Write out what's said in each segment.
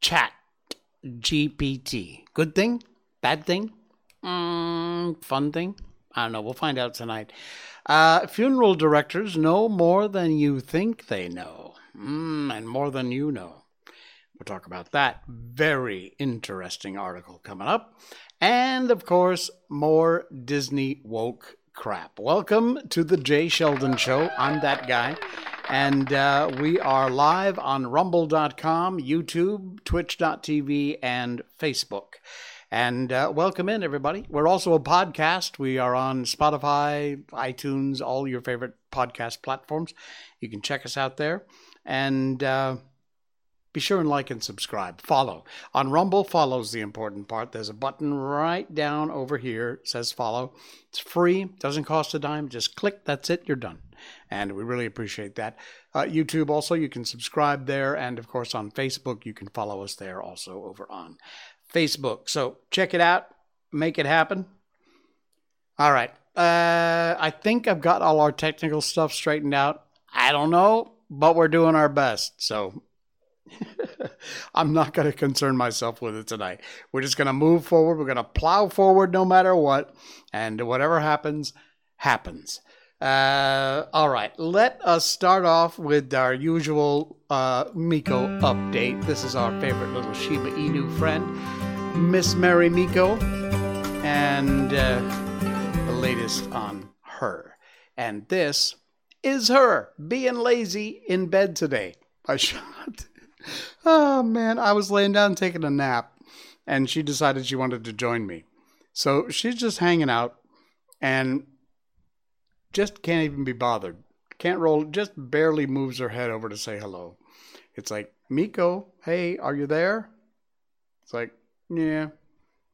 Chat GPT. Good thing? Bad thing? Mm, fun thing? I don't know. We'll find out tonight. Uh, funeral directors know more than you think they know, mm, and more than you know. We'll talk about that. Very interesting article coming up. And of course, more Disney woke crap. Welcome to the Jay Sheldon Show. I'm that guy. And uh, we are live on rumble.com, YouTube, twitch.tv, and Facebook. And uh, welcome in, everybody. We're also a podcast. We are on Spotify, iTunes, all your favorite podcast platforms. You can check us out there. And uh, be sure and like and subscribe. Follow. On Rumble, follows the important part. There's a button right down over here. Says follow. It's free, doesn't cost a dime. Just click, that's it, you're done. And we really appreciate that. Uh, YouTube also, you can subscribe there. And of course, on Facebook, you can follow us there also over on Facebook. So check it out, make it happen. All right. Uh, I think I've got all our technical stuff straightened out. I don't know, but we're doing our best. So I'm not going to concern myself with it tonight. We're just going to move forward. We're going to plow forward no matter what. And whatever happens, happens. Uh, all right, let us start off with our usual uh, Miko update. This is our favorite little Shiba Inu friend, Miss Mary Miko, and uh, the latest on her. And this is her being lazy in bed today. I shot. Oh man, I was laying down taking a nap, and she decided she wanted to join me. So she's just hanging out, and just can't even be bothered. Can't roll, just barely moves her head over to say hello. It's like, Miko, hey, are you there? It's like, yeah,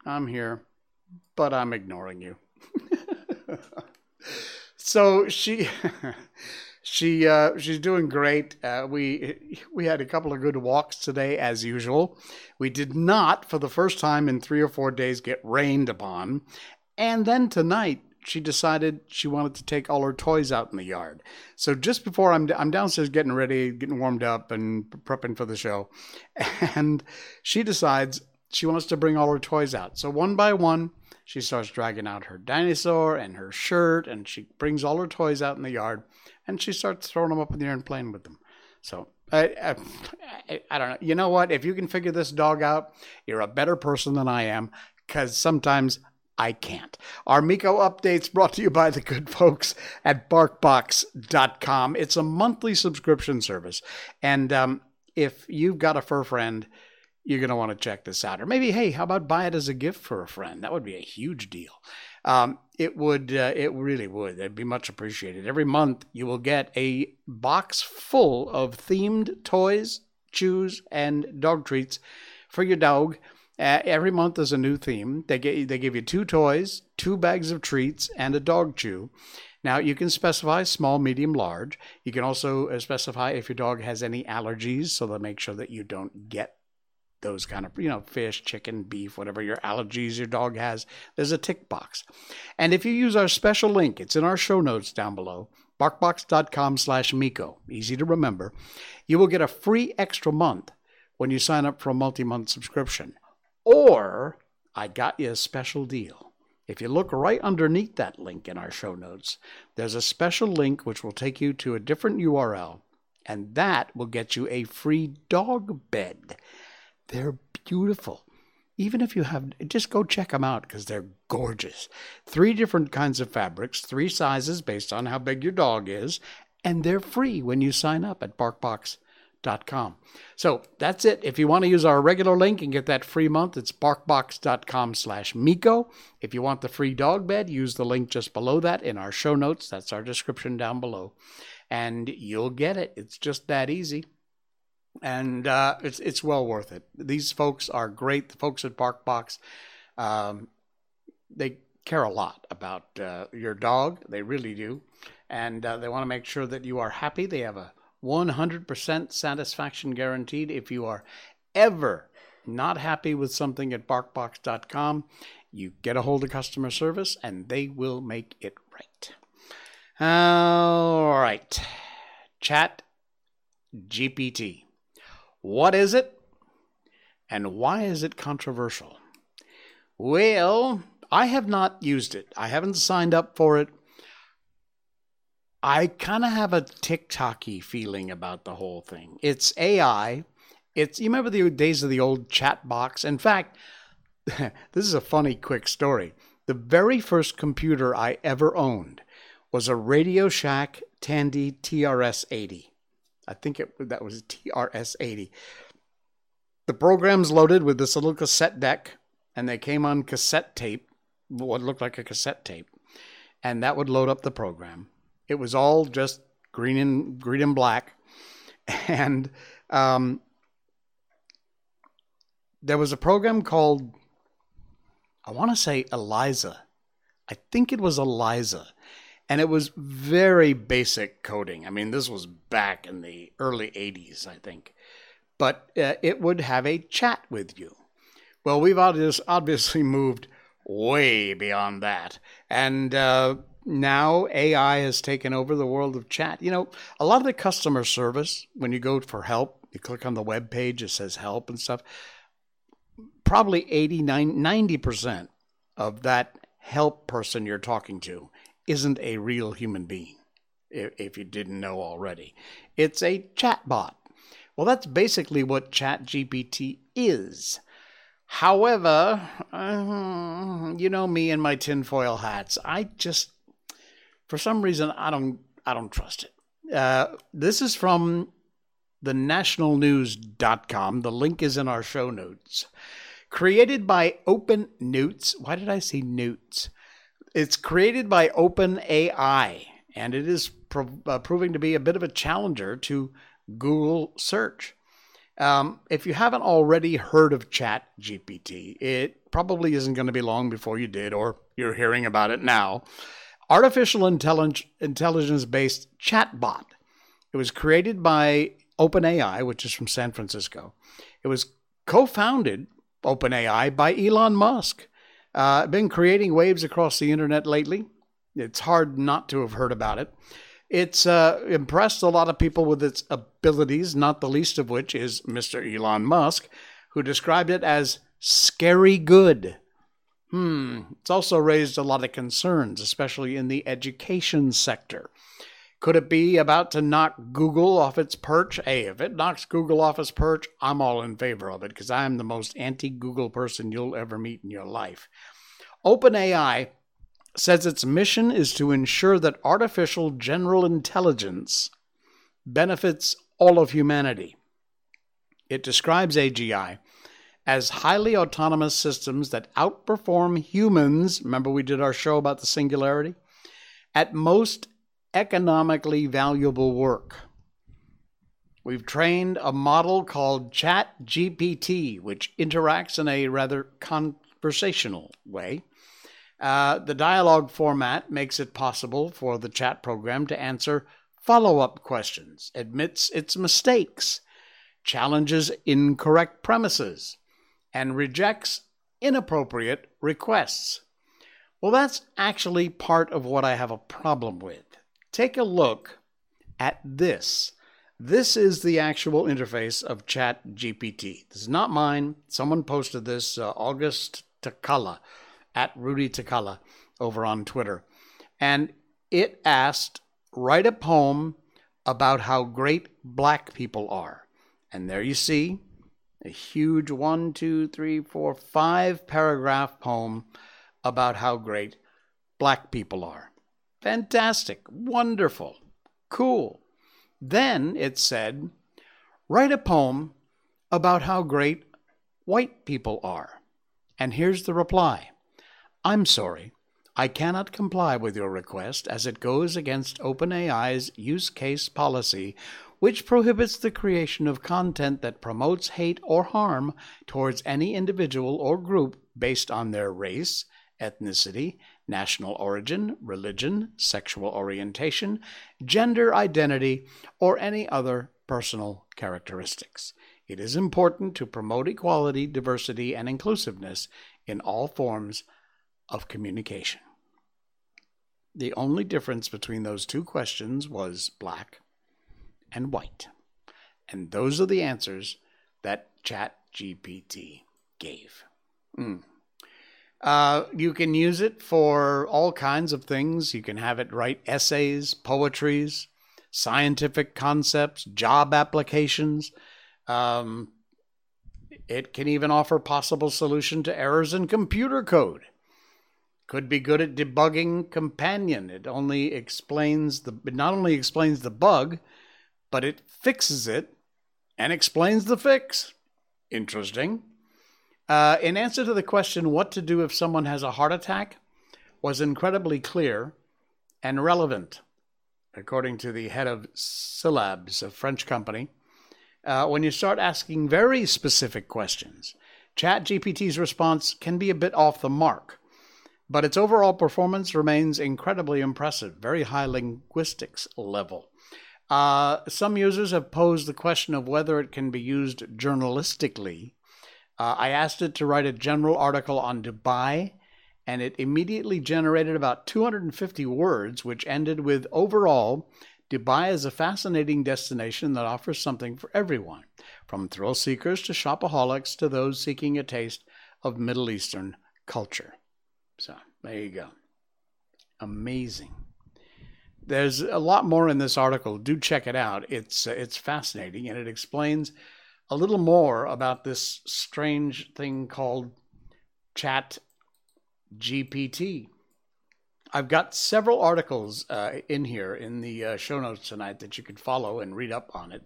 I'm here, but I'm ignoring you. so she. she uh, she's doing great. Uh, we we had a couple of good walks today, as usual. We did not, for the first time in three or four days, get rained upon, and then tonight she decided she wanted to take all her toys out in the yard. So just before I'm I'm downstairs getting ready, getting warmed up, and prepping for the show, and she decides she wants to bring all her toys out. So one by one, she starts dragging out her dinosaur and her shirt, and she brings all her toys out in the yard, and she starts throwing them up in the air and playing with them. So I, I, I don't know. You know what? If you can figure this dog out, you're a better person than I am. Because sometimes I can't. Our Miko updates brought to you by the good folks at BarkBox.com. It's a monthly subscription service. And um, if you've got a fur friend, you're going to want to check this out. Or maybe, hey, how about buy it as a gift for a friend? That would be a huge deal. Um, it would, uh, it really would. It'd be much appreciated. Every month, you will get a box full of themed toys, chews, and dog treats for your dog. Uh, every month is a new theme. They get they give you two toys, two bags of treats, and a dog chew. Now you can specify small, medium, large. You can also uh, specify if your dog has any allergies, so they'll make sure that you don't get those kind of you know fish, chicken, beef, whatever your allergies your dog has. There's a tick box, and if you use our special link, it's in our show notes down below. Barkbox.com slash Miko. Easy to remember. You will get a free extra month when you sign up for a multi month subscription. Or I got you a special deal. If you look right underneath that link in our show notes, there's a special link which will take you to a different URL, and that will get you a free dog bed. They're beautiful. Even if you have, just go check them out because they're gorgeous. Three different kinds of fabrics, three sizes based on how big your dog is, and they're free when you sign up at BarkBox.com. So that's it. If you want to use our regular link and get that free month, it's barkbox.com slash Miko. If you want the free dog bed, use the link just below that in our show notes. That's our description down below. And you'll get it. It's just that easy. And uh, it's it's well worth it. These folks are great. The folks at BarkBox, um, they care a lot about uh, your dog. They really do, and uh, they want to make sure that you are happy. They have a 100% satisfaction guaranteed. If you are ever not happy with something at barkbox.com, you get a hold of customer service and they will make it right. All right. Chat GPT. What is it? And why is it controversial? Well, I have not used it. I haven't signed up for it. I kind of have a TikToky feeling about the whole thing. It's AI. It's you remember the days of the old chat box. In fact, this is a funny quick story. The very first computer I ever owned was a Radio Shack Tandy TRS-80. I think it that was TRS-80. The program's loaded with this little cassette deck, and they came on cassette tape, what looked like a cassette tape, and that would load up the program. It was all just green and green and black, and um, there was a program called I want to say Eliza. I think it was Eliza. And it was very basic coding. I mean, this was back in the early 80s, I think. But uh, it would have a chat with you. Well, we've obviously moved way beyond that. And uh, now AI has taken over the world of chat. You know, a lot of the customer service, when you go for help, you click on the web page, it says help and stuff. Probably 80, 90% of that help person you're talking to isn't a real human being, if you didn't know already. It's a chatbot. Well, that's basically what ChatGPT is. However, uh, you know me and my tinfoil hats. I just for some reason I don't I don't trust it. Uh, this is from the nationalnews.com. The link is in our show notes. Created by Open Newts. Why did I say Newts? It's created by OpenAI, and it is pro- uh, proving to be a bit of a challenger to Google search. Um, if you haven't already heard of Chat GPT, it probably isn't going to be long before you did, or you're hearing about it now artificial intelligence based chatbot. It was created by OpenAI, which is from San Francisco. It was co founded, OpenAI, by Elon Musk. Uh, been creating waves across the internet lately. It's hard not to have heard about it. It's uh, impressed a lot of people with its abilities, not the least of which is Mr. Elon Musk, who described it as scary good. Hmm, it's also raised a lot of concerns, especially in the education sector. Could it be about to knock Google off its perch? Hey, if it knocks Google off its perch, I'm all in favor of it because I'm the most anti Google person you'll ever meet in your life. OpenAI says its mission is to ensure that artificial general intelligence benefits all of humanity. It describes AGI as highly autonomous systems that outperform humans. Remember, we did our show about the singularity? At most economically valuable work. We've trained a model called ChatGPT, which interacts in a rather conversational way. Uh, the dialogue format makes it possible for the chat program to answer follow up questions, admits its mistakes, challenges incorrect premises, and rejects inappropriate requests. Well, that's actually part of what I have a problem with. Take a look at this. This is the actual interface of Chat GPT. This is not mine. Someone posted this, uh, August Takala, at Rudy Takala over on Twitter. And it asked, write a poem about how great black people are. And there you see a huge one, two, three, four, five paragraph poem about how great black people are. Fantastic, wonderful, cool. Then it said, write a poem about how great white people are. And here's the reply I'm sorry, I cannot comply with your request as it goes against OpenAI's use case policy which prohibits the creation of content that promotes hate or harm towards any individual or group based on their race, ethnicity, national origin, religion, sexual orientation, gender identity, or any other personal characteristics. It is important to promote equality, diversity, and inclusiveness in all forms of communication. The only difference between those two questions was black and white. And those are the answers that ChatGPT gave. Mm. Uh, you can use it for all kinds of things. You can have it write essays, poetries, scientific concepts, job applications. Um, it can even offer possible solution to errors in computer code. Could be good at debugging companion. It only explains the it not only explains the bug, but it fixes it and explains the fix. Interesting. Uh, in answer to the question, what to do if someone has a heart attack, was incredibly clear and relevant, according to the head of Syllabs, a French company. Uh, when you start asking very specific questions, ChatGPT's response can be a bit off the mark, but its overall performance remains incredibly impressive, very high linguistics level. Uh, some users have posed the question of whether it can be used journalistically uh, I asked it to write a general article on Dubai, and it immediately generated about 250 words, which ended with overall, Dubai is a fascinating destination that offers something for everyone, from thrill seekers to shopaholics to those seeking a taste of Middle Eastern culture. So there you go. Amazing. There's a lot more in this article. Do check it out. It's uh, it's fascinating and it explains a little more about this strange thing called Chat GPT. I've got several articles uh, in here in the uh, show notes tonight that you can follow and read up on it.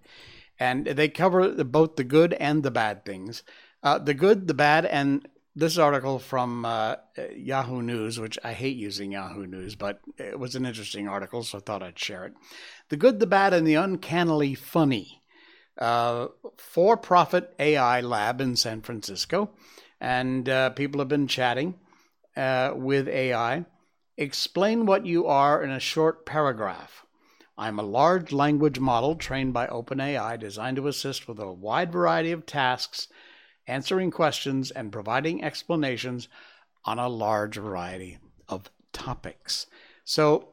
And they cover both the good and the bad things. Uh, the good, the bad, and this article from uh, Yahoo News, which I hate using Yahoo News, but it was an interesting article, so I thought I'd share it. The good, the bad, and the uncannily funny uh, for profit AI lab in San Francisco. And uh, people have been chatting uh, with AI. Explain what you are in a short paragraph. I'm a large language model trained by OpenAI designed to assist with a wide variety of tasks, answering questions, and providing explanations on a large variety of topics. So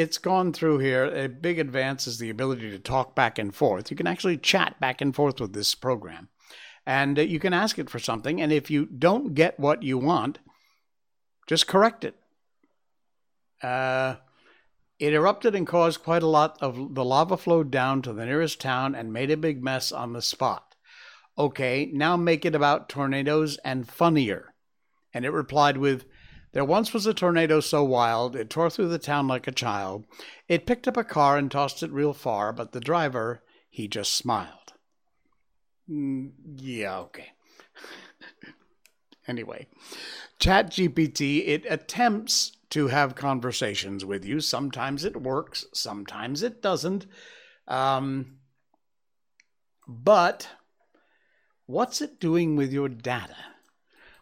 it's gone through here. A big advance is the ability to talk back and forth. You can actually chat back and forth with this program. And uh, you can ask it for something. And if you don't get what you want, just correct it. Uh, it erupted and caused quite a lot of the lava flowed down to the nearest town and made a big mess on the spot. Okay, now make it about tornadoes and funnier. And it replied with, there once was a tornado so wild it tore through the town like a child. It picked up a car and tossed it real far, but the driver, he just smiled. Mm, yeah, okay. anyway, ChatGPT, it attempts to have conversations with you. Sometimes it works, sometimes it doesn't. Um, but what's it doing with your data?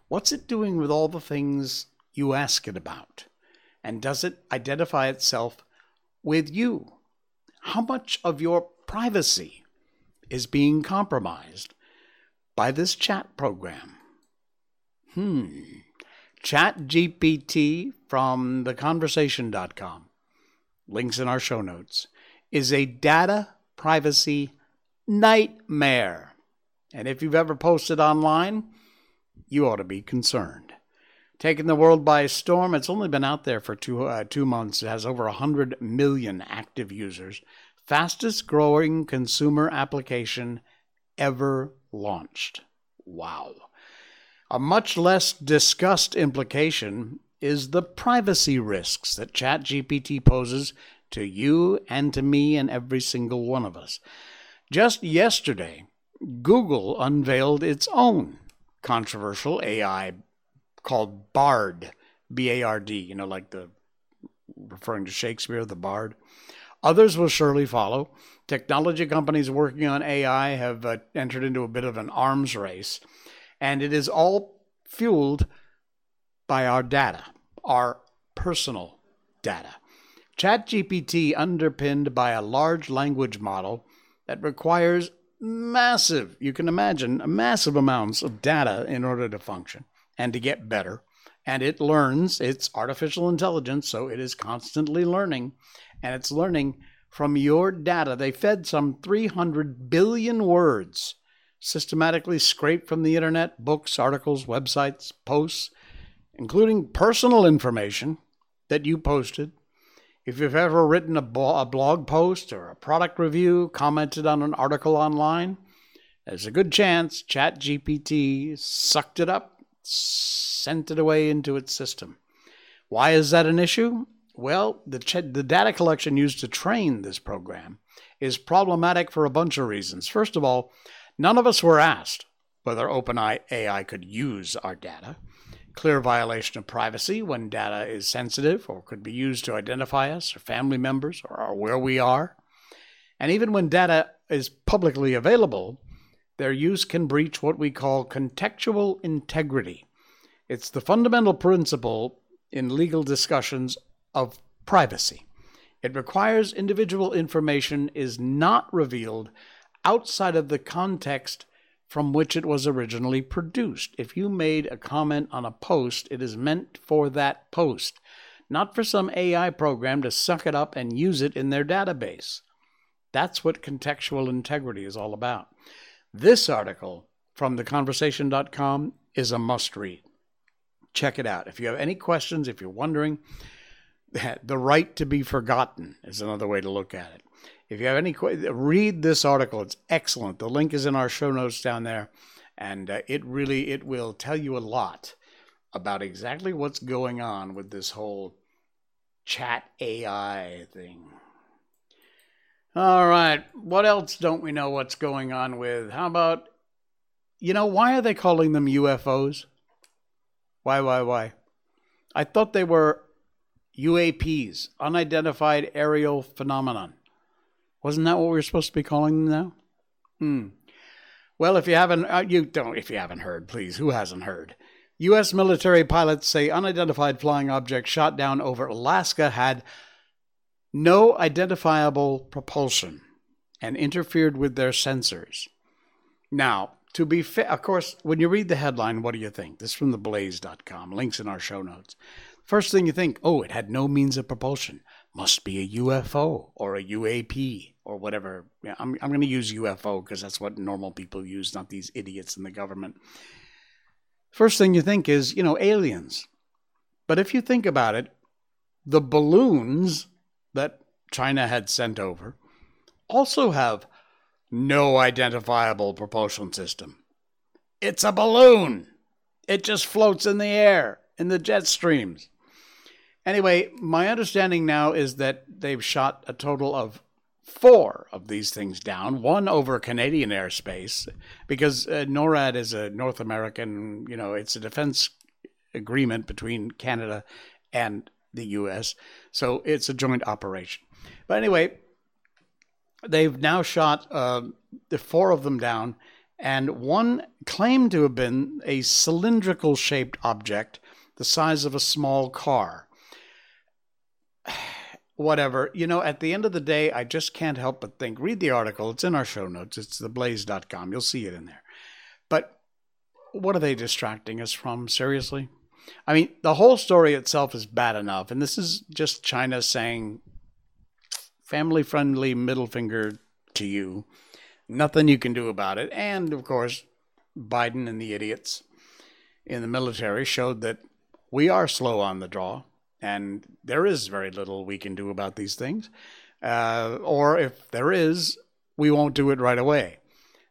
What's it doing with all the things you ask it about? And does it identify itself with you? How much of your privacy is being compromised by this chat program? Hmm. ChatGPT from theconversation.com, links in our show notes, is a data privacy nightmare. And if you've ever posted online, you ought to be concerned taken the world by storm. It's only been out there for two uh, two months. It has over 100 million active users. Fastest growing consumer application ever launched. Wow. A much less discussed implication is the privacy risks that ChatGPT poses to you and to me and every single one of us. Just yesterday, Google unveiled its own controversial AI called Bard, B A R D, you know, like the referring to Shakespeare, the Bard. Others will surely follow. Technology companies working on AI have uh, entered into a bit of an arms race, and it is all fueled by our data, our personal data. ChatGPT underpinned by a large language model that requires massive, you can imagine, massive amounts of data in order to function and to get better. And it learns, it's artificial intelligence, so it is constantly learning, and it's learning from your data. They fed some 300 billion words systematically scraped from the internet, books, articles, websites, posts, including personal information that you posted. If you've ever written a, blog post or a product review, commented on an article online, there's a good chance ChatGPT sucked it up, sent it away into its system. Why is that an issue? Well, the, ch- the data collection used to train this program is problematic for a bunch of reasons. First of all, None of us were asked whether OpenAI could use our data. Clear violation of privacy when data is sensitive or could be used to identify us or family members or where we are. And even when data is publicly available, their use can breach what we call contextual integrity. It's the fundamental principle in legal discussions of privacy. It requires individual information is not revealed outside of the context from which it was originally produced. If you made a comment on a post, it is meant for that post, not for some AI program to suck it up and use it in their database. That's what contextual integrity is all about. This article from theconversation.com is a must read. Check it out. If you have any questions, if you're wondering, the right to be forgotten is another way to look at it. If you have any read this article. It's excellent. The link is in our show notes down there, and uh, it really it will tell you a lot about exactly what's going on with this whole chat AI thing. All right, what else don't we know what's going on with? How about you know, why are they calling them UFOs? Why, why, why? I thought they were UAPs, unidentified aerial phenomenon. Wasn't that what we were supposed to be calling them now? Hmm. Well, if you haven't, uh, you don't. If you haven't heard, please. Who hasn't heard? U.S. military pilots say unidentified flying object shot down over Alaska had no identifiable propulsion and interfered with their sensors. Now, to be fair, of course, when you read the headline, what do you think? This is from theblaze.com, links in our show notes. First thing you think, oh, it had no means of propulsion must be a UFO or a UAP or whatever. Yeah, I'm, I'm going to use UFO because that's what normal people use, not these idiots in the government. First thing you think is, you know, aliens. But if you think about it, the balloons that China had sent over also have no identifiable propulsion system. It's a balloon. It just floats in the air in the jet streams. Anyway, my understanding now is that they've shot a total of four of these things down, one over Canadian airspace, because uh, NORAD is a North American, you know, it's a defense agreement between Canada and the U.S., so it's a joint operation. But anyway, they've now shot uh, the four of them down, and one claimed to have been a cylindrical shaped object the size of a small car whatever. You know, at the end of the day, I just can't help but think. Read the article. It's in our show notes. It's theblaze.com. You'll see it in there. But what are they distracting us from? Seriously? I mean, the whole story itself is bad enough. And this is just China saying, family friendly middle finger to you. Nothing you can do about it. And of course, Biden and the idiots in the military showed that we are slow on the draw and there is very little we can do about these things. Uh, or if there is, we won't do it right away.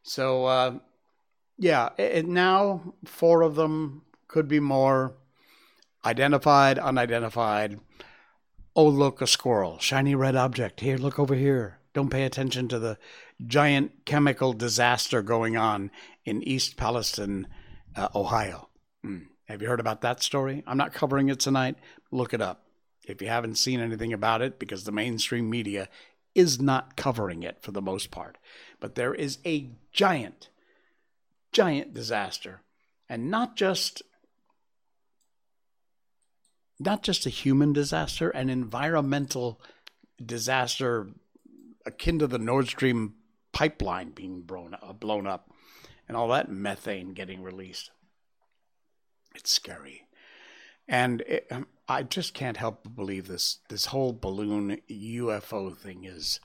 So, uh, yeah, it, now four of them could be more identified, unidentified. Oh, look, a squirrel, shiny red object. Here, look over here. Don't pay attention to the giant chemical disaster going on in East Palestine, uh, Ohio. Mm. Have you heard about that story? I'm not covering it tonight. Look it up. If you haven't seen anything about it, because the mainstream media is not covering it for the most part. But there is a giant, giant disaster. And not just not just a human disaster, an environmental disaster akin to the Nord Stream pipeline being blown, uh, blown up and all that methane getting released. It's scary. And it, um, I just can't help but believe this this whole balloon UFO thing is.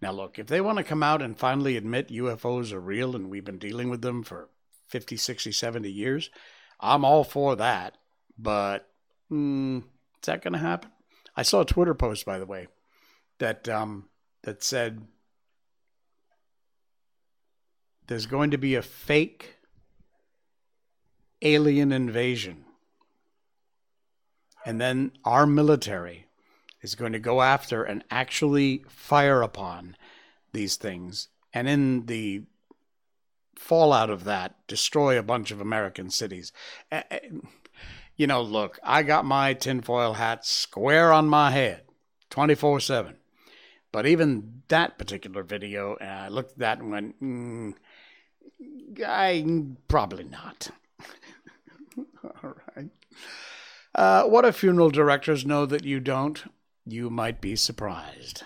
Now, look, if they want to come out and finally admit UFOs are real and we've been dealing with them for 50, 60, 70 years, I'm all for that. But mm, is that going to happen? I saw a Twitter post, by the way, that um, that said there's going to be a fake alien invasion. And then our military is going to go after and actually fire upon these things. And in the fallout of that, destroy a bunch of American cities. You know, look, I got my tinfoil hat square on my head 24 7. But even that particular video, I looked at that and went, mm, I probably not. All right. Uh, what if funeral directors know that you don't? You might be surprised.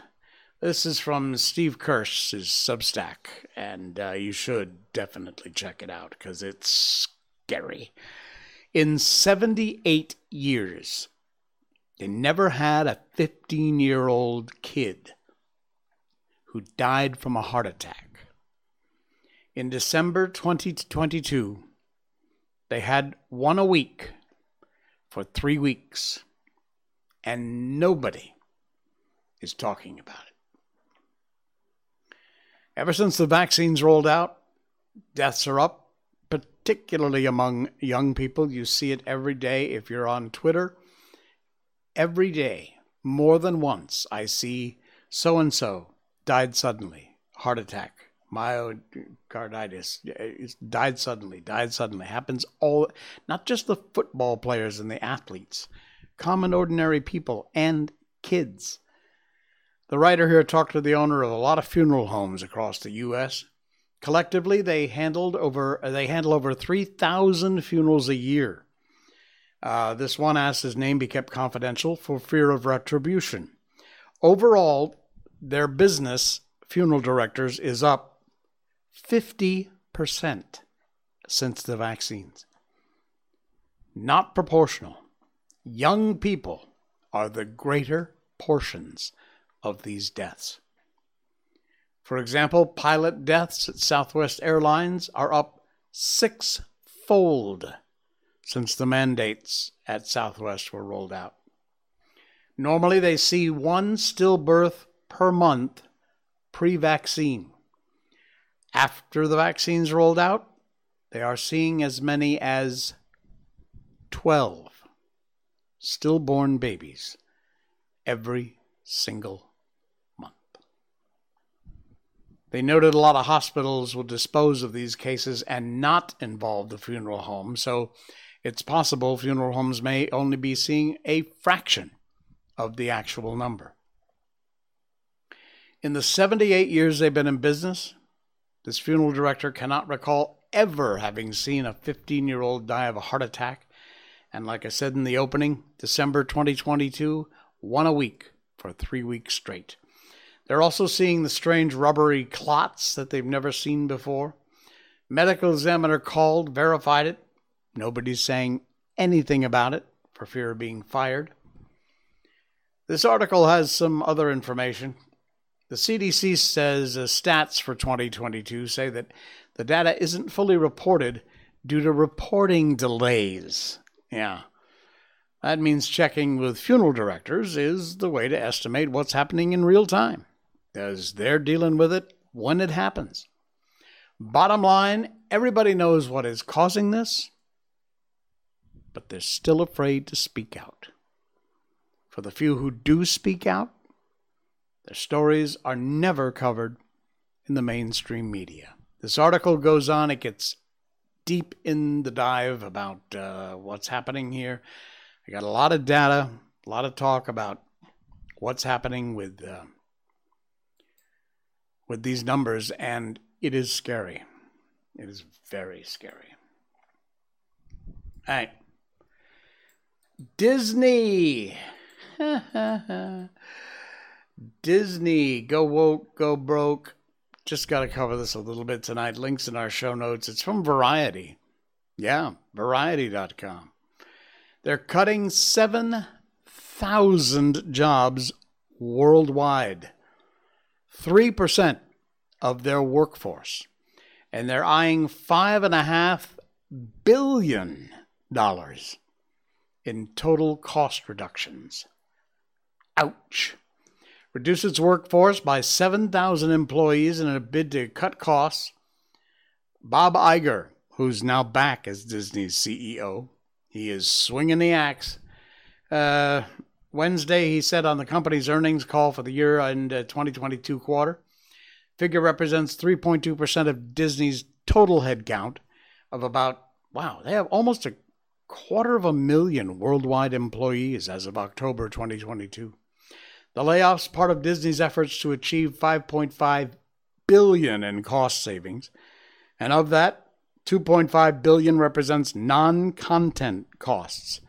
This is from Steve Kirsch's Substack, and uh, you should definitely check it out because it's scary. In 78 years, they never had a 15 year old kid who died from a heart attack. In December 2022, they had one a week for three weeks, and nobody is talking about it. Ever since the vaccines rolled out, deaths are up, particularly among young people. You see it every day if you're on Twitter. Every day, more than once, I see so and so died suddenly, heart attack, myocarditis eh, died suddenly died suddenly happens all not just the football players and the athletes common ordinary people and kids the writer here talked to the owner of a lot of funeral homes across the US collectively they handled over they handle over 3000 funerals a year uh, this one asked his name be kept confidential for fear of retribution overall their business funeral directors is up 50% since the vaccines. Not proportional. Young people are the greater portions of these deaths. For example, pilot deaths at Southwest Airlines are up sixfold since the mandates at Southwest were rolled out. Normally, they see one stillbirth per month pre vaccine. After the vaccines rolled out, they are seeing as many as 12 stillborn babies every single month. They noted a lot of hospitals will dispose of these cases and not involve the funeral home, so it's possible funeral homes may only be seeing a fraction of the actual number. In the 78 years they've been in business, this funeral director cannot recall ever having seen a 15 year old die of a heart attack. And like I said in the opening, December 2022, one a week for three weeks straight. They're also seeing the strange rubbery clots that they've never seen before. Medical examiner called, verified it. Nobody's saying anything about it for fear of being fired. This article has some other information. The CDC says uh, stats for 2022 say that the data isn't fully reported due to reporting delays. Yeah. That means checking with funeral directors is the way to estimate what's happening in real time, as they're dealing with it when it happens. Bottom line everybody knows what is causing this, but they're still afraid to speak out. For the few who do speak out, their stories are never covered in the mainstream media. This article goes on, it gets deep in the dive about uh, what's happening here. I got a lot of data, a lot of talk about what's happening with uh, with these numbers, and it is scary. It is very scary. All right. Disney. Disney, go woke, go broke. Just got to cover this a little bit tonight. Links in our show notes. It's from Variety. Yeah, variety.com. They're cutting 7,000 jobs worldwide, 3% of their workforce. And they're eyeing $5.5 billion in total cost reductions. Ouch. Reduce its workforce by 7,000 employees in a bid to cut costs. Bob Iger, who's now back as Disney's CEO, he is swinging the axe. Uh, Wednesday, he said on the company's earnings call for the year end uh, 2022 quarter, figure represents 3.2% of Disney's total headcount of about, wow, they have almost a quarter of a million worldwide employees as of October 2022. The layoffs part of Disney's efforts to achieve 5.5 billion in cost savings, and of that, 2.5 billion represents non-content costs,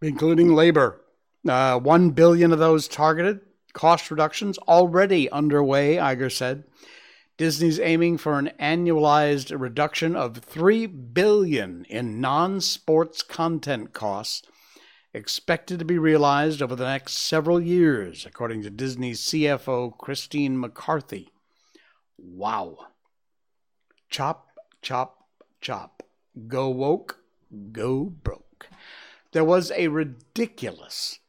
including labor. Uh, 1 billion of those targeted cost reductions already underway, Iger said. Disney's aiming for an annualized reduction of 3 billion in non-sports content costs expected to be realized over the next several years, according to Disney's CFO Christine McCarthy. Wow. Chop, chop, chop. Go woke, go broke. There was a ridiculous,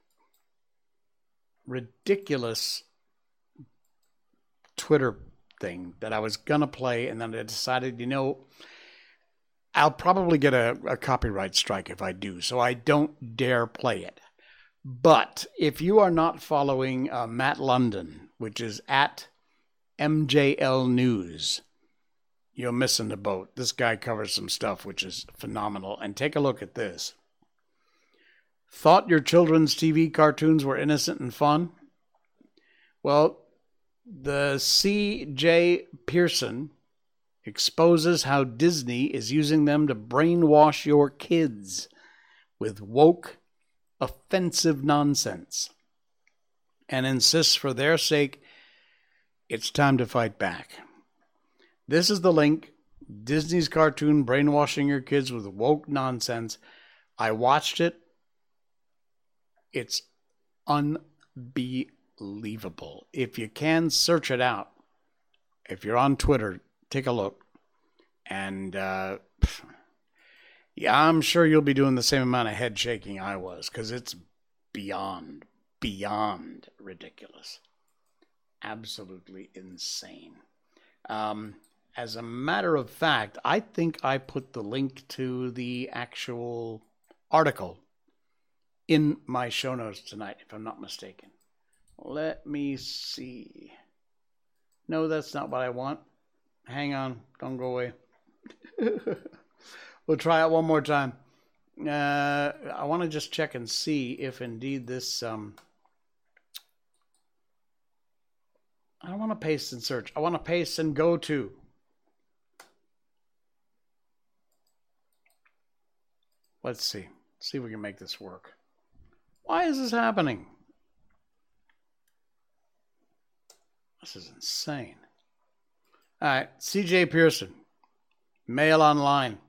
ridiculous Twitter thing that I was to play, and then I decided, you know, I'll probably get a, a copyright strike if I do, so I don't dare play it. But if you are not following uh, Matt London, which is at MJL News, you're missing the boat. This guy covers some stuff which is phenomenal. And take a look at this. Thought your children's TV cartoons were innocent and fun? Well, the C.J. Pearson exposes how Disney is using them to brainwash your kids with woke, offensive nonsense and insists for their sake it's time to fight back. This is the link Disney's cartoon brainwashing your kids with woke nonsense. I watched it. It's unbelievable. If you can search it out, if you're on Twitter, take a look. And uh, yeah, I'm sure you'll be doing the same amount of head shaking I was because it's beyond, beyond ridiculous. Absolutely insane. Um, as a matter of fact, I think I put the link to the actual article in my show notes tonight, if I'm not mistaken. Let me see. No, that's not what I want. Hang on, don't go away. we'll try it one more time. Uh, I want to just check and see if indeed this. Um, I don't want to paste and search. I want to paste and go to. Let's see. Let's see if we can make this work. Why is this happening? This is insane. All right, CJ Pearson, Mail Online.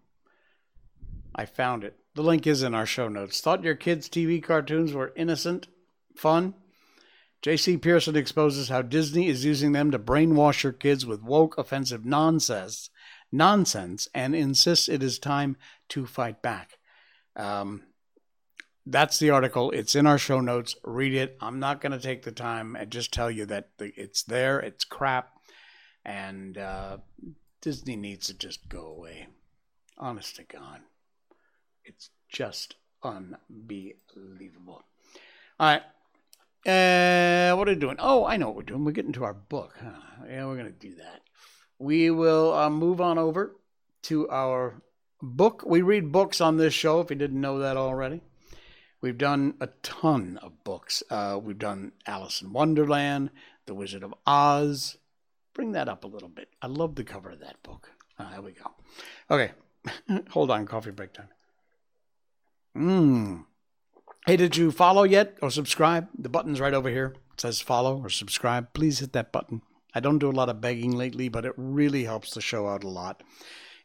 I found it. The link is in our show notes. Thought your kids' TV cartoons were innocent, fun? JC Pearson exposes how Disney is using them to brainwash your kids with woke, offensive nonsense, nonsense, and insists it is time to fight back. Um, that's the article. It's in our show notes. Read it. I'm not going to take the time and just tell you that it's there. It's crap. And uh, Disney needs to just go away. Honest to God. It's just unbelievable. All right. Uh, what are we doing? Oh, I know what we're doing. We're getting to our book. Huh? Yeah, we're going to do that. We will uh, move on over to our book. We read books on this show, if you didn't know that already. We've done a ton of books. Uh, we've done Alice in Wonderland, The Wizard of Oz. Bring that up a little bit. I love the cover of that book. Uh, there we go. Okay, hold on, coffee break time. Mmm. Hey, did you follow yet or subscribe? The button's right over here. It says follow or subscribe. Please hit that button. I don't do a lot of begging lately, but it really helps the show out a lot.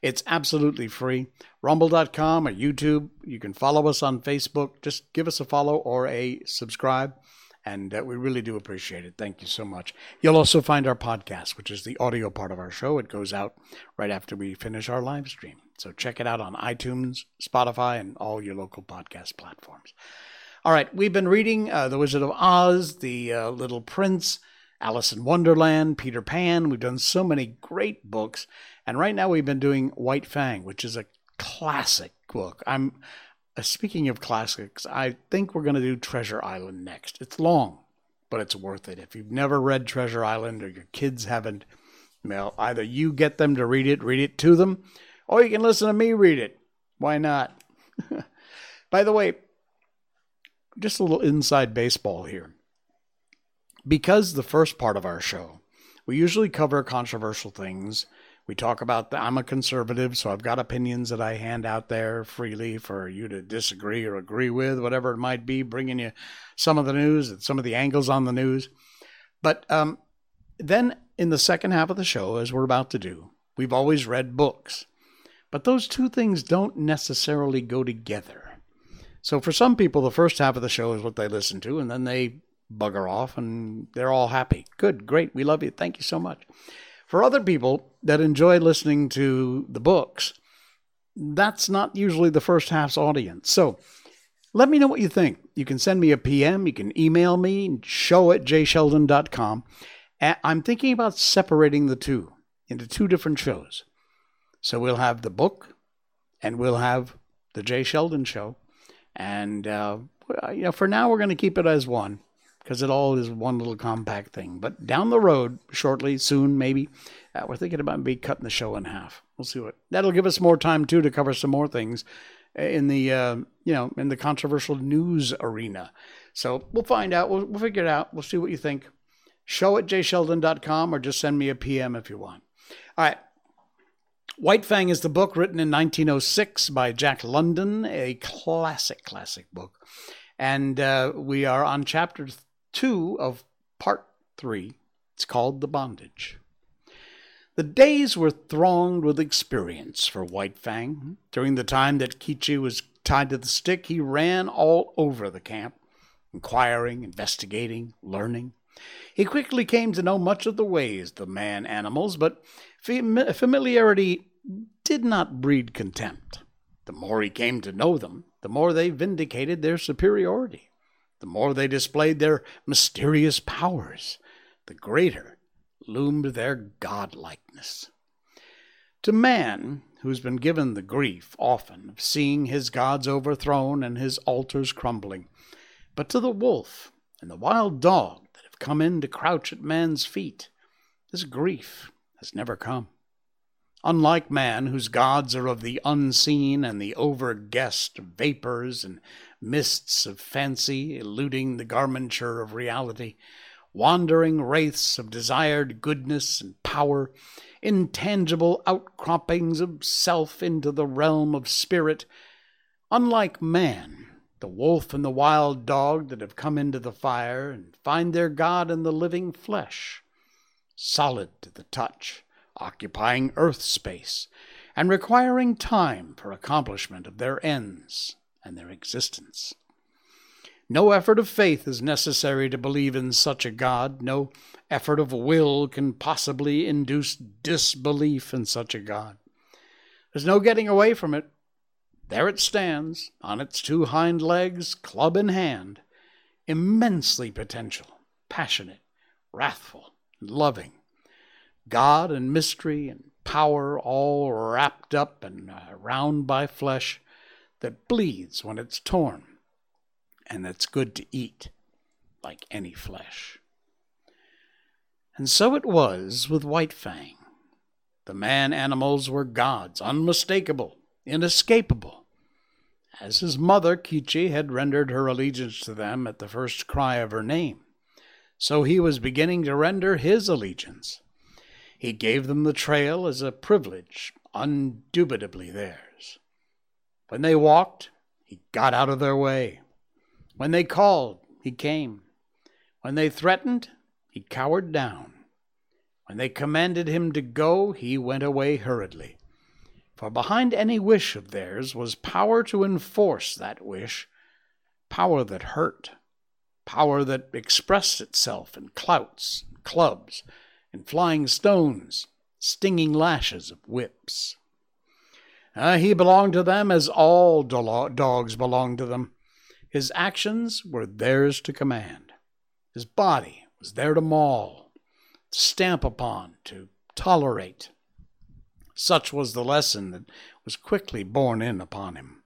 It's absolutely free. Rumble.com or YouTube. You can follow us on Facebook. Just give us a follow or a subscribe. And uh, we really do appreciate it. Thank you so much. You'll also find our podcast, which is the audio part of our show. It goes out right after we finish our live stream. So check it out on iTunes, Spotify, and all your local podcast platforms. All right, we've been reading uh, The Wizard of Oz, The uh, Little Prince, Alice in Wonderland, Peter Pan. We've done so many great books. And right now we've been doing White Fang, which is a classic book. I'm uh, speaking of classics, I think we're going to do Treasure Island next. It's long, but it's worth it. If you've never read Treasure Island or your kids haven't, well, either you get them to read it, read it to them, or you can listen to me read it. Why not? By the way, just a little inside baseball here. Because the first part of our show, we usually cover controversial things we talk about the, I'm a conservative, so I've got opinions that I hand out there freely for you to disagree or agree with, whatever it might be, bringing you some of the news and some of the angles on the news. But um, then in the second half of the show, as we're about to do, we've always read books. But those two things don't necessarily go together. So for some people, the first half of the show is what they listen to, and then they bugger off and they're all happy. Good, great, we love you. Thank you so much. For other people that enjoy listening to the books, that's not usually the first half's audience. So let me know what you think. You can send me a PM, you can email me, show at jsheldon.com. I'm thinking about separating the two into two different shows. So we'll have the book and we'll have the Jay Sheldon show. And, uh, you know, for now, we're going to keep it as one because it all is one little compact thing. But down the road, shortly, soon, maybe, uh, we're thinking about maybe cutting the show in half. We'll see what that'll give us more time too to cover some more things in the uh, you know in the controversial news arena. So we'll find out. We'll, we'll figure it out. We'll see what you think. Show at jsheldon.com or just send me a PM if you want. All right. White Fang is the book written in 1906 by Jack London, a classic, classic book. And uh, we are on chapter two of part three. It's called The Bondage. The days were thronged with experience for White Fang. During the time that Kiche was tied to the stick, he ran all over the camp, inquiring, investigating, learning. He quickly came to know much of the ways of the man animals, but familiarity did not breed contempt. The more he came to know them, the more they vindicated their superiority. The more they displayed their mysterious powers, the greater loomed their godlikeness. To man, who's been given the grief often of seeing his gods overthrown and his altars crumbling, but to the wolf and the wild dog that have come in to crouch at man's feet, this grief has never come. Unlike man, whose gods are of the unseen and the overguessed vapors and mists of fancy eluding the garmenture of reality, wandering wraiths of desired goodness and power, intangible outcroppings of self into the realm of spirit. Unlike man, the wolf and the wild dog that have come into the fire and find their God in the living flesh, solid to the touch, occupying earth space, and requiring time for accomplishment of their ends and their existence. No effort of faith is necessary to believe in such a God. No effort of will can possibly induce disbelief in such a God. There's no getting away from it. There it stands, on its two hind legs, club in hand, immensely potential, passionate, wrathful, loving. God and mystery and power all wrapped up and uh, round by flesh, that bleeds when it's torn, and that's good to eat, like any flesh. And so it was with White Fang. The man animals were gods, unmistakable, inescapable. As his mother, Kiche, had rendered her allegiance to them at the first cry of her name, so he was beginning to render his allegiance. He gave them the trail as a privilege, undubitably theirs. When they walked, he got out of their way. When they called, he came. When they threatened, he cowered down. When they commanded him to go, he went away hurriedly. For behind any wish of theirs was power to enforce that wish, power that hurt, power that expressed itself in clouts, and clubs, in flying stones, stinging lashes of whips. Uh, he belonged to them as all do- dogs belong to them. His actions were theirs to command. His body was there to maul, to stamp upon, to tolerate. Such was the lesson that was quickly borne in upon him.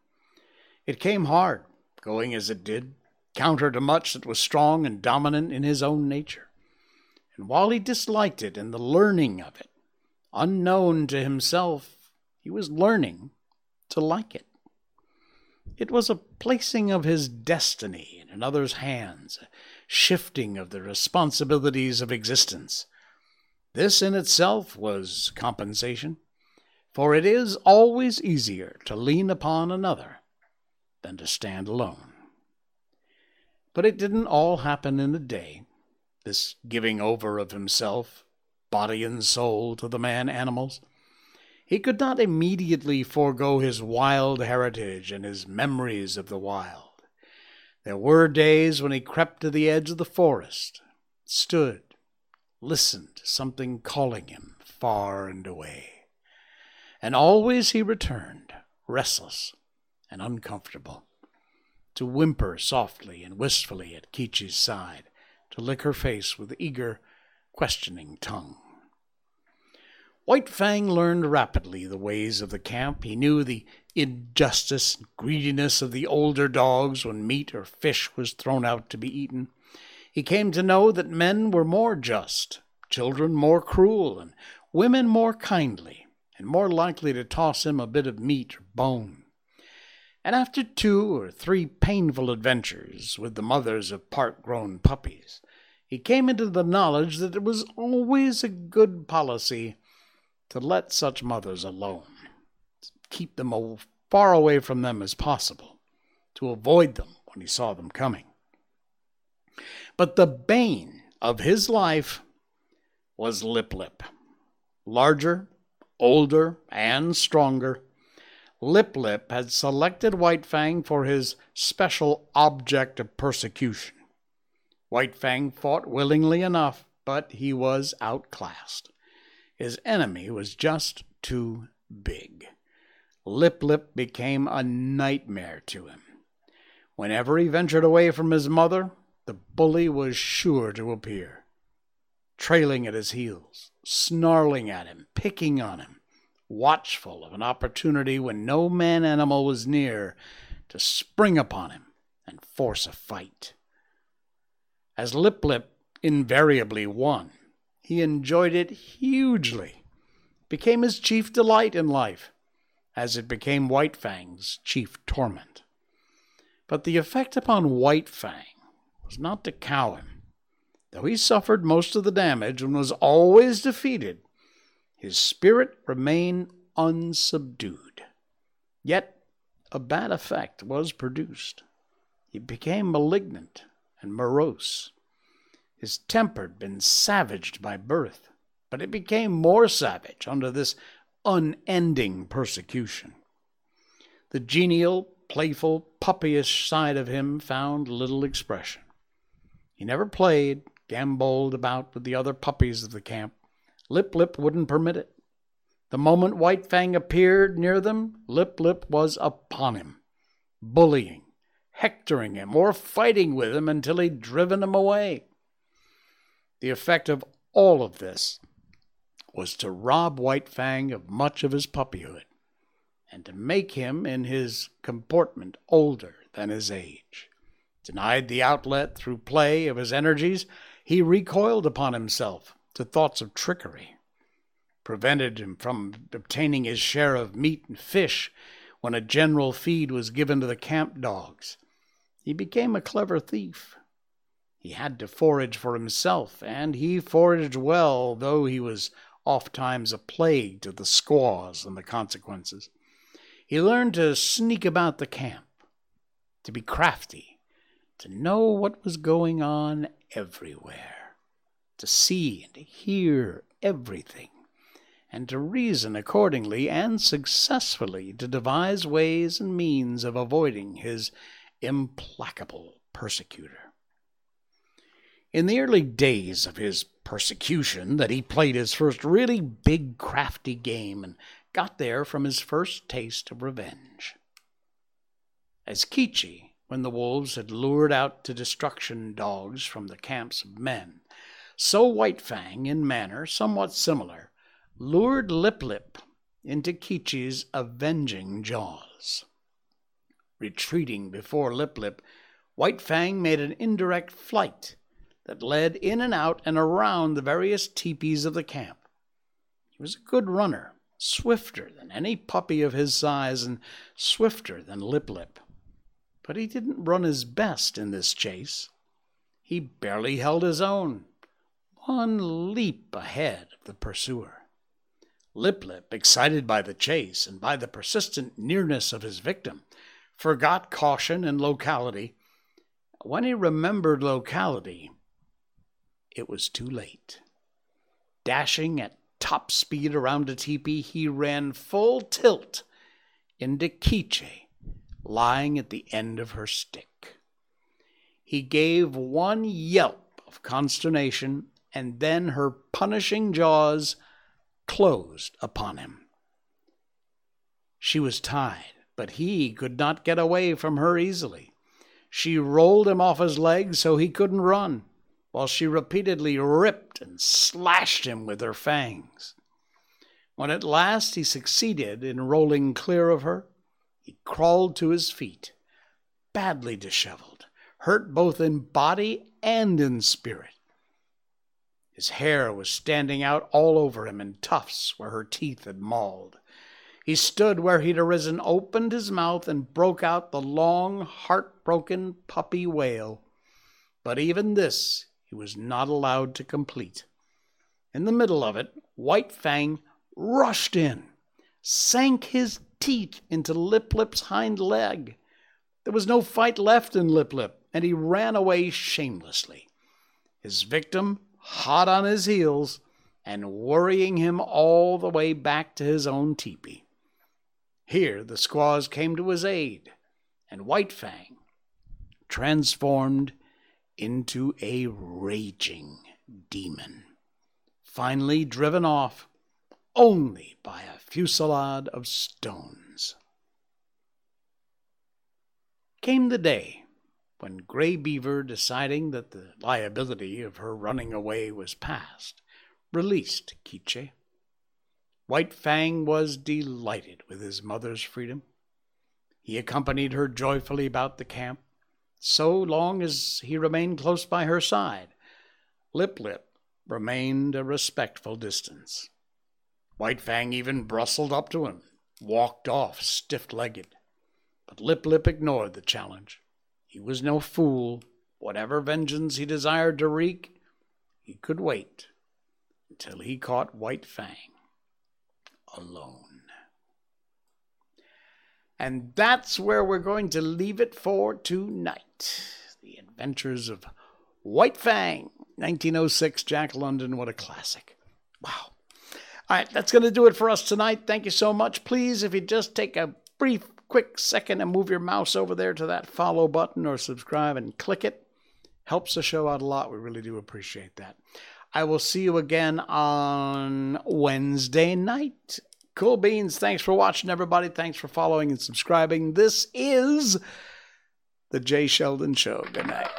It came hard, going as it did, counter to much that was strong and dominant in his own nature. And while he disliked it and the learning of it, unknown to himself, he was learning to like it. It was a placing of his destiny in another's hands, a shifting of the responsibilities of existence. This in itself was compensation, for it is always easier to lean upon another than to stand alone. But it didn't all happen in a day, this giving over of himself, body and soul, to the man animals. He could not immediately forego his wild heritage and his memories of the wild. There were days when he crept to the edge of the forest, stood, listened to something calling him far and away. And always he returned, restless and uncomfortable, to whimper softly and wistfully at Kiche's side, to lick her face with eager, questioning tongue. White Fang learned rapidly the ways of the camp. He knew the injustice and greediness of the older dogs when meat or fish was thrown out to be eaten. He came to know that men were more just, children more cruel, and women more kindly, and more likely to toss him a bit of meat or bone. And after two or three painful adventures with the mothers of part grown puppies, he came into the knowledge that it was always a good policy to let such mothers alone, keep them as far away from them as possible, to avoid them when he saw them coming. But the bane of his life was Lip Lip. Larger, older, and stronger, Lip Lip had selected White Fang for his special object of persecution. White Fang fought willingly enough, but he was outclassed. His enemy was just too big. Lip Lip became a nightmare to him. Whenever he ventured away from his mother, the bully was sure to appear, trailing at his heels, snarling at him, picking on him, watchful of an opportunity when no man animal was near to spring upon him and force a fight. As Lip Lip invariably won, he enjoyed it hugely, became his chief delight in life, as it became White Fang's chief torment. But the effect upon White Fang was not to cow him. Though he suffered most of the damage and was always defeated, his spirit remained unsubdued. Yet a bad effect was produced. He became malignant and morose. His temper had been savaged by birth, but it became more savage under this unending persecution. The genial, playful, puppyish side of him found little expression. He never played, gamboled about with the other puppies of the camp. Lip Lip wouldn't permit it. The moment White Fang appeared near them, Lip Lip was upon him, bullying, hectoring him, or fighting with him until he'd driven him away. The effect of all of this was to rob White Fang of much of his puppyhood, and to make him in his comportment older than his age. Denied the outlet through play of his energies, he recoiled upon himself to thoughts of trickery, prevented him from obtaining his share of meat and fish when a general feed was given to the camp dogs. He became a clever thief he had to forage for himself, and he foraged well, though he was oft times a plague to the squaws and the consequences. He learned to sneak about the camp, to be crafty, to know what was going on everywhere, to see and to hear everything, and to reason accordingly and successfully to devise ways and means of avoiding his implacable persecutor. In the early days of his persecution, that he played his first really big crafty game and got there from his first taste of revenge. As Kiche, when the wolves had lured out to destruction dogs from the camps of men. So White Fang, in manner somewhat similar, lured Lip Lip into Kiche's avenging jaws. Retreating before Lip Lip, White Fang made an indirect flight that led in and out and around the various teepees of the camp. He was a good runner, swifter than any puppy of his size and swifter than Lip Lip but he didn't run his best in this chase. He barely held his own, one leap ahead of the pursuer. Lip Lip, excited by the chase and by the persistent nearness of his victim, forgot caution and locality. When he remembered locality, it was too late. Dashing at top speed around a teepee, he ran full tilt into Kiche, lying at the end of her stick. He gave one yelp of consternation, and then her punishing jaws closed upon him. She was tied, but he could not get away from her easily. She rolled him off his legs so he couldn't run, while she repeatedly ripped and slashed him with her fangs. When at last he succeeded in rolling clear of her, he crawled to his feet, badly disheveled, hurt both in body and in spirit. His hair was standing out all over him in tufts where her teeth had mauled. He stood where he'd arisen, opened his mouth, and broke out the long, heartbroken puppy wail. But even this he was not allowed to complete. In the middle of it, White Fang rushed in, sank his teeth into Lip Lip's hind leg. There was no fight left in Lip Lip, and he ran away shamelessly. His victim, hot on his heels, and worrying him all the way back to his own teepee. Here the squaws came to his aid, and White Fang, transformed into a raging demon, finally driven off only by a fusillade of stones. Came the day when Grey Beaver, deciding that the liability of her running away was past, released Kiche. White Fang was delighted with his mother's freedom. He accompanied her joyfully about the camp, so long as he remained close by her side. Lip Lip remained a respectful distance. White Fang even bristled up to him, walked off stiff legged. But Lip Lip ignored the challenge. He was no fool. Whatever vengeance he desired to wreak, he could wait until he caught White Fang alone. And that's where we're going to leave it for tonight. The Adventures of White Fang, 1906, Jack London. What a classic. Wow. All right, that's going to do it for us tonight. Thank you so much. Please, if you just take a brief, quick second and move your mouse over there to that follow button or subscribe and click it, helps the show out a lot. We really do appreciate that. I will see you again on Wednesday night. Cool beans. Thanks for watching, everybody. Thanks for following and subscribing. This is The Jay Sheldon Show. Good night.